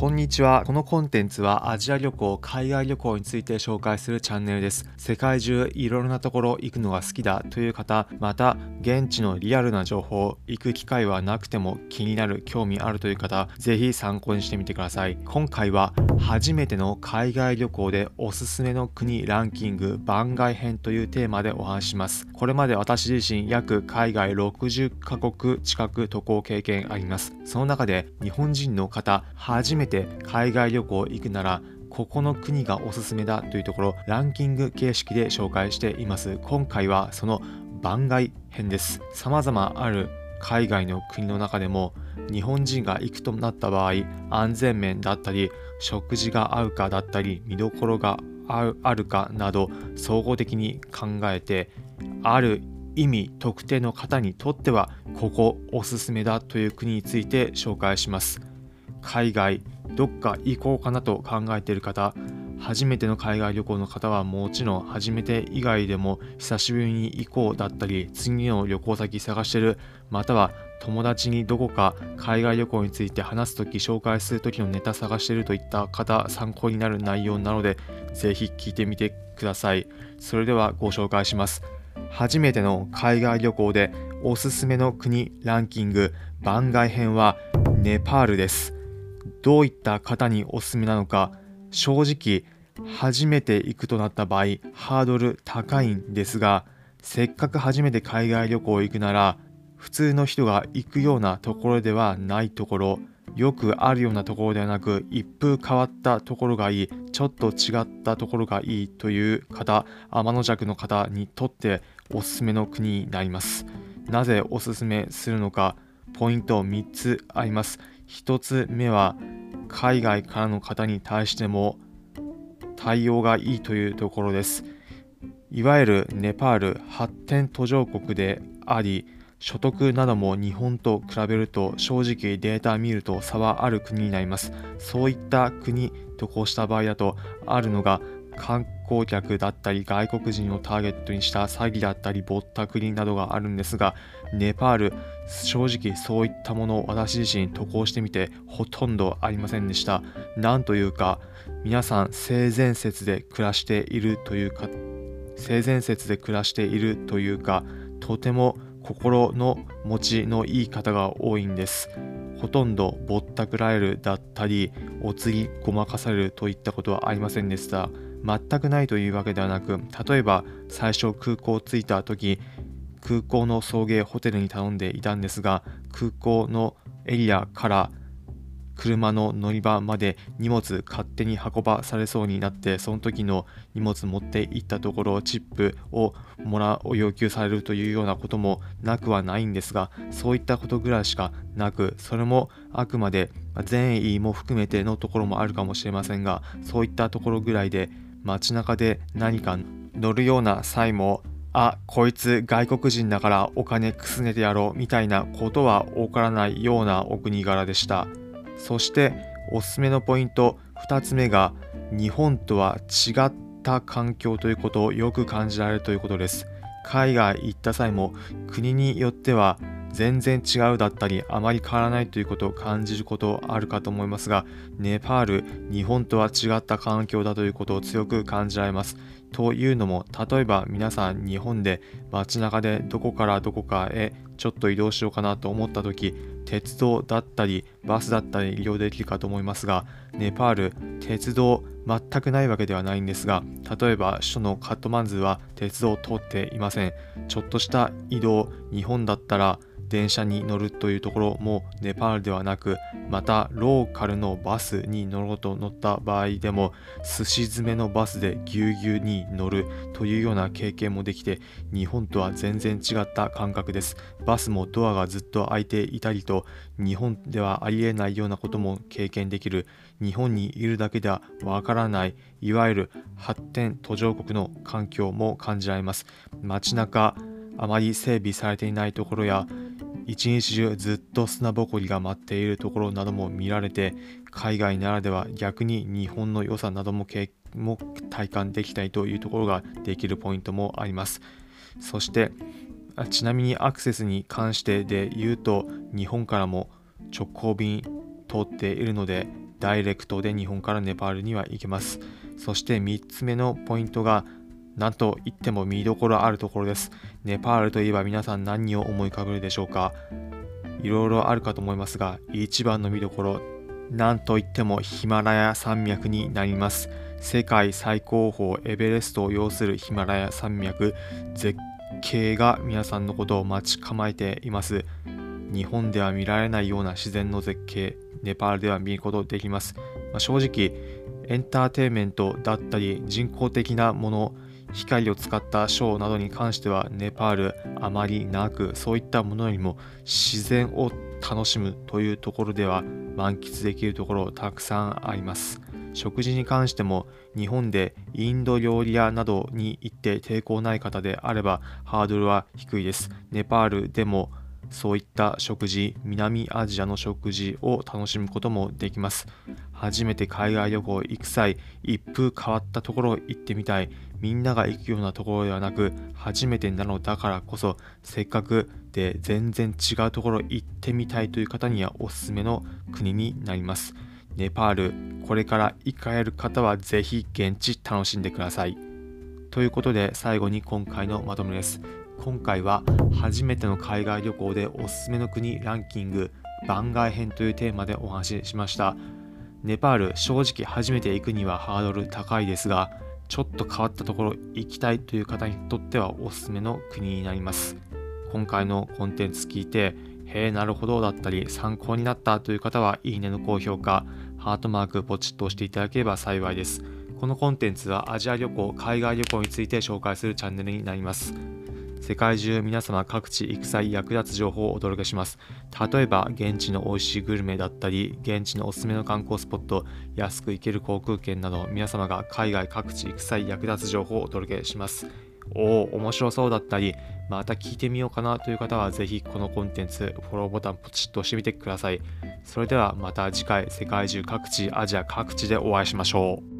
こんにちは。このコンテンツはアジア旅行、海外旅行について紹介するチャンネルです。世界中いろいろなところ行くのが好きだという方、また現地のリアルな情報、行く機会はなくても気になる、興味あるという方、ぜひ参考にしてみてください。今回は初めての海外旅行でおすすめの国ランキング番外編というテーマでお話します。これまで私自身約海外60カ国近く渡航経験あります。その中で日本人の方、初めてて海外旅行行くならここの国がおすすめだというところランキング形式で紹介しています。今回はその番外編です。様々ある海外の国の中でも日本人が行くとなった場合安全面だったり食事が合うかだったり見どころがあるかなど総合的に考えてある意味特定の方にとってはここおすすめだという国について紹介します。海外どっか行こうかなと考えている方初めての海外旅行の方はもちろん初めて以外でも久しぶりに行こうだったり次の旅行先探してるまたは友達にどこか海外旅行について話すとき紹介するときのネタ探してるといった方参考になる内容なのでぜひ聞いてみてください。それではご紹介します。初めての海外旅行でおすすめの国ランキング番外編はネパールです。どういった方におすすめなのか正直初めて行くとなった場合ハードル高いんですがせっかく初めて海外旅行行くなら普通の人が行くようなところではないところよくあるようなところではなく一風変わったところがいいちょっと違ったところがいいという方天の弱の方にとっておすすめの国になります。なぜおすすめするのかポイント3つあります。1つ目は海外からの方に対しても対応がいいというところです。いわゆるネパール発展途上国であり、所得なども日本と比べると正直データ見ると差はある国になります。そういった国とこうした場合だとあるのが観光客だったり外国人をターゲットにした詐欺だったりぼったくりなどがあるんですがネパール正直そういったものを私自身渡航してみてほとんどありませんでした。なんというか皆さん性善説で暮らしているというか性善説で暮らしているというかとても心の持ちのいい方が多いんです。ほとんどぼったくられるだったりお釣りごまかされるといったことはありませんでした。全くないというわけではなく例えば最初空港着いた時空港の送迎ホテルに頼んでいたんですが空港のエリアから車の乗り場まで荷物勝手に運ばされそうになってその時の荷物持って行ったところチップをもらを要求されるというようなこともなくはないんですがそういったことぐらいしかなくそれもあくまで善意も含めてのところもあるかもしれませんがそういったところぐらいで街中で何か乗るような際もあこいつ外国人だからお金くすねてやろうみたいなことは起こらないようなお国柄でした。そしておすすめのポイント2つ目が日本とは違った環境ということをよく感じられるということです。海外行った際も国によっては全然違うだったりあまり変わらないということを感じることあるかと思いますがネパール日本とは違った環境だということを強く感じられます。というのも例えば皆さん日本で街中でどこからどこかへちょっと移動しようかなと思った時鉄道だったりバスだったり利用できるかと思いますがネパール鉄道全くないわけではないんですが例えば首都のカットマンズは鉄道を通っていません。ちょっとした移動日本だったら電車に乗るというところもネパールではなくまたローカルのバスに乗ろうと乗った場合でもすし詰めのバスでぎゅうぎゅうに乗るというような経験もできて日本とは全然違った感覚です。バスもドアがずっと開いていたりと日本ではありえないようなことも経験できる。日本にいるだけではわからないいわゆる発展途上国の環境も感じられます。街中あまり整備されていないところや一日中ずっと砂ぼこりが舞っているところなども見られて海外ならでは逆に日本の良さなどもも体感できたいというところができるポイントもありますそしてちなみにアクセスに関してで言うと日本からも直行便通っているのでダイレクトで日本からネパールには行けます。そして3つ目のポイントがなんと言っても見どころあるところです。ネパールといえば皆さん何を思い浮かべるでしょうか？いろいろあるかと思いますが、一番の見どころ、なんといってもヒマラヤ山脈になります。世界最高峰エベレストを擁するヒマラヤ山脈、絶景が皆さんのことを待ち構えています。日本では見られないような自然の絶景、ネパールでは見ることできます。まあ、正直、エンターテインメントだったり人工的なもの、光を使ったショーなどに関してはネパールあまりなくそういったものよりも自然を楽しむというところでは満喫できるところたくさんあります。食事に関しても日本でインド料理屋などに行って抵抗ない方であればハードルは低いです。ネパールでもそういった食事、南アジアの食事を楽しむこともできます。初めて海外旅行行く際、一風変わったところ行ってみたい、みんなが行くようなところではなく、初めてなのだからこそ、せっかくで全然違うところ行ってみたいという方にはおすすめの国になります。ネパール、これから行かれる方はぜひ現地楽しんでください。ということで最後に今回のまとめです。今回は初めての海外旅行でおすすめの国ランキング番外編というテーマでお話ししました。ネパール正直初めて行くにはハードル高いですがちょっと変わったところ行きたいという方にとってはおすすめの国になります。今回のコンテンツ聞いてへえなるほどだったり参考になったという方はいいねの高評価ハートマークポチッと押していただければ幸いです。このコンテンツはアジア旅行海外旅行について紹介するチャンネルになります。世界中皆様各地行く際役立つ情報をお届けします。例えば、現地の美味しいグルメだったり、現地のおすすめの観光スポット、安く行ける航空券など、皆様が海外各地行く際役立つ情報をお届けします。おお、面白そうだったり、また聞いてみようかなという方は、ぜひこのコンテンツ、フォローボタンポチッと押してみてください。それではまた次回、世界中各地、アジア各地でお会いしましょう。